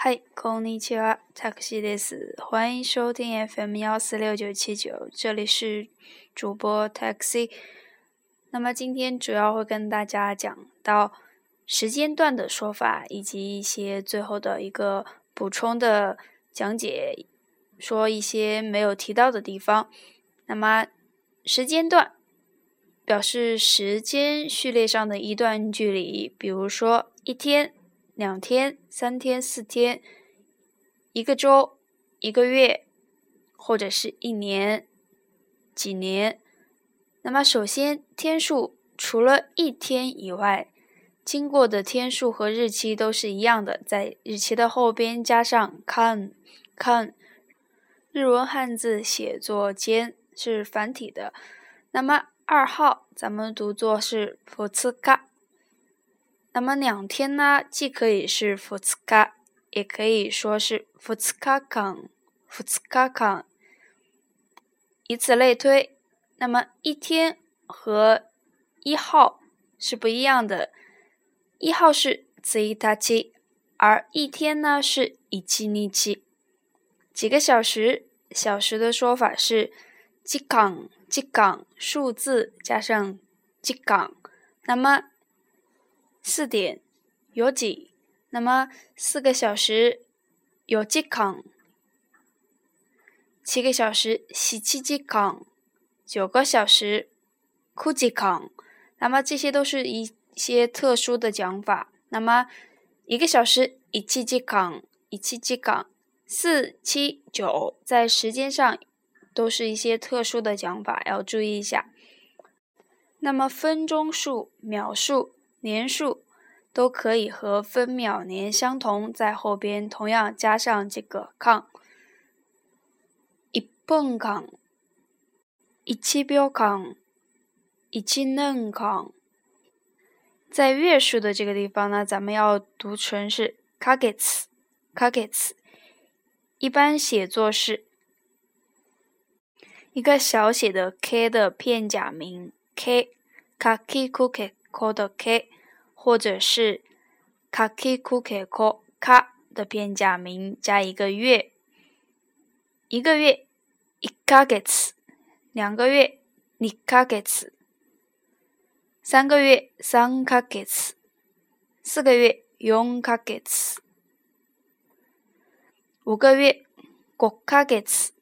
嗨，こんにちは、タクシーです。欢迎收听 FM 幺四六九七九，这里是主播 Taxi。那么今天主要会跟大家讲到时间段的说法，以及一些最后的一个补充的讲解，说一些没有提到的地方。那么时间段表示时间序列上的一段距离，比如说一天。 两天、三天、四天，一个周、一个月，或者是一年、几年。那么，首先天数除了一天以外，经过的天数和日期都是一样的，在日期的后边加上看 ”，a n a n 日文汉字写作间是繁体的。那么二号，咱们读作是福次卡。那么两天呢，既可以是“福次卡”，也可以说是“福次卡港”，“福次卡港”，以此类推。那么一天和一号是不一样的，一号是 z 一 t a c h i 而一天呢是 “ichi ni chi”。几个小时，小时的说法是“几港几港”，数字加上“几港”。那么，四点，有几？那么四个小时，有几康？七个小时，十七几康？九个小时，苦几康？那么这些都是一些特殊的讲法。那么一个小时，一七几康，一七几康，四七九，在时间上都是一些特殊的讲法，要注意一下。那么分钟数、秒数。年数都可以和分秒年相同，在后边同样加上这个康”。一本 k 一七标 k 一七嫩康。在月数的这个地方呢，咱们要读成是 “kagets”，“kagets”，一般写作是一个小写的 “k” 的片假名 “k”，“kakikukke”。的 k，或者是 kaki kuke ko ka 的片假名加一个月，一个月一か月，两个月二か月，三个月三か月，四个月四か月，五个月五か月，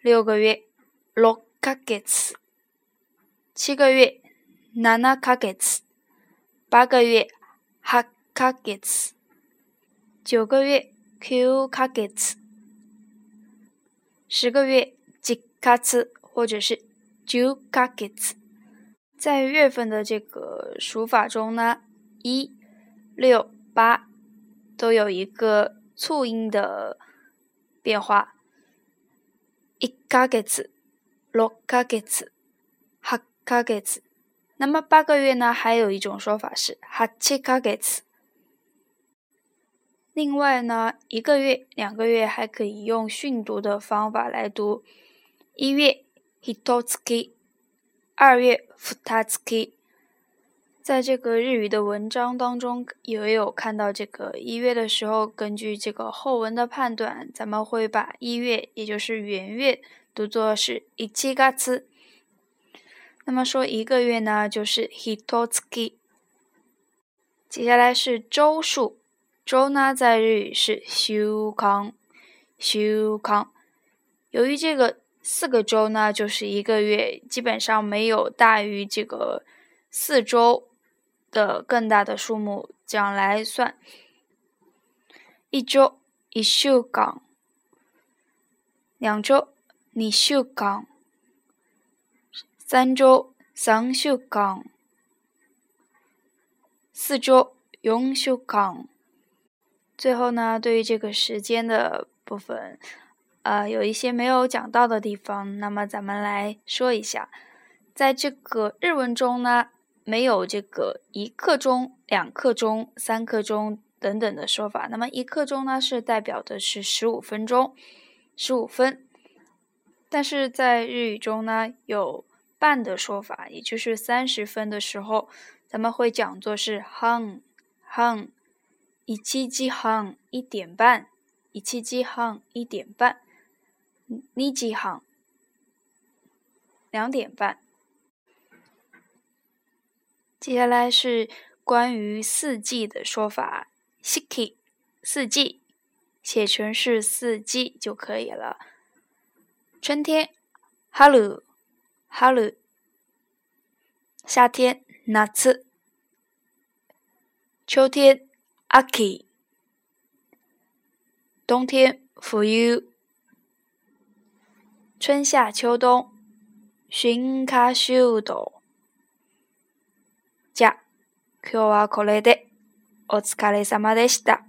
六个月六か月，七个月。 七か月，八个月八か月，九个月九か月，十个月十か月，或者是九か月。在月份的这个数法中呢，一、六、八都有一个促音的变化。一か月、六か月、八か月。 那么八个月呢？还有一种说法是哈 a 卡 h i 另外呢，一个月、两个月还可以用训读的方法来读。一月 h i t o t s k i 二月 f u t a t s k i 在这个日语的文章当中，也有看到这个一月的时候，根据这个后文的判断，咱们会把一月，也就是元月，读作是一七嘎次。那么说一个月呢，就是 h t o t s k i 接下来是周数，周呢在日语是週講，週講。由于这个四个周呢就是一个月，基本上没有大于这个四周的更大的数目，这样来算，一周一休岗。两周你週岗。三周，三週間；四周，四週間。最后呢，对于这个时间的部分，呃，有一些没有讲到的地方，那么咱们来说一下，在这个日文中呢，没有这个一刻钟、两刻钟、三刻钟等等的说法。那么一刻钟呢，是代表的是十五分钟，十五分。但是在日语中呢，有半的说法，也就是三十分的时候，咱们会讲作是 h u n g h u n g 一七几 h u n g 一点半，一七几 h u n g 一点半，你几 heng，两点半。接下来是关于四季的说法，四季，四季，写成是四季就可以了。春天，hello。春。夏天，夏。秋天，秋。冬天，冬。春夏秋冬，春夏秋冬。じゃ、今日はこれでお疲れ様でした。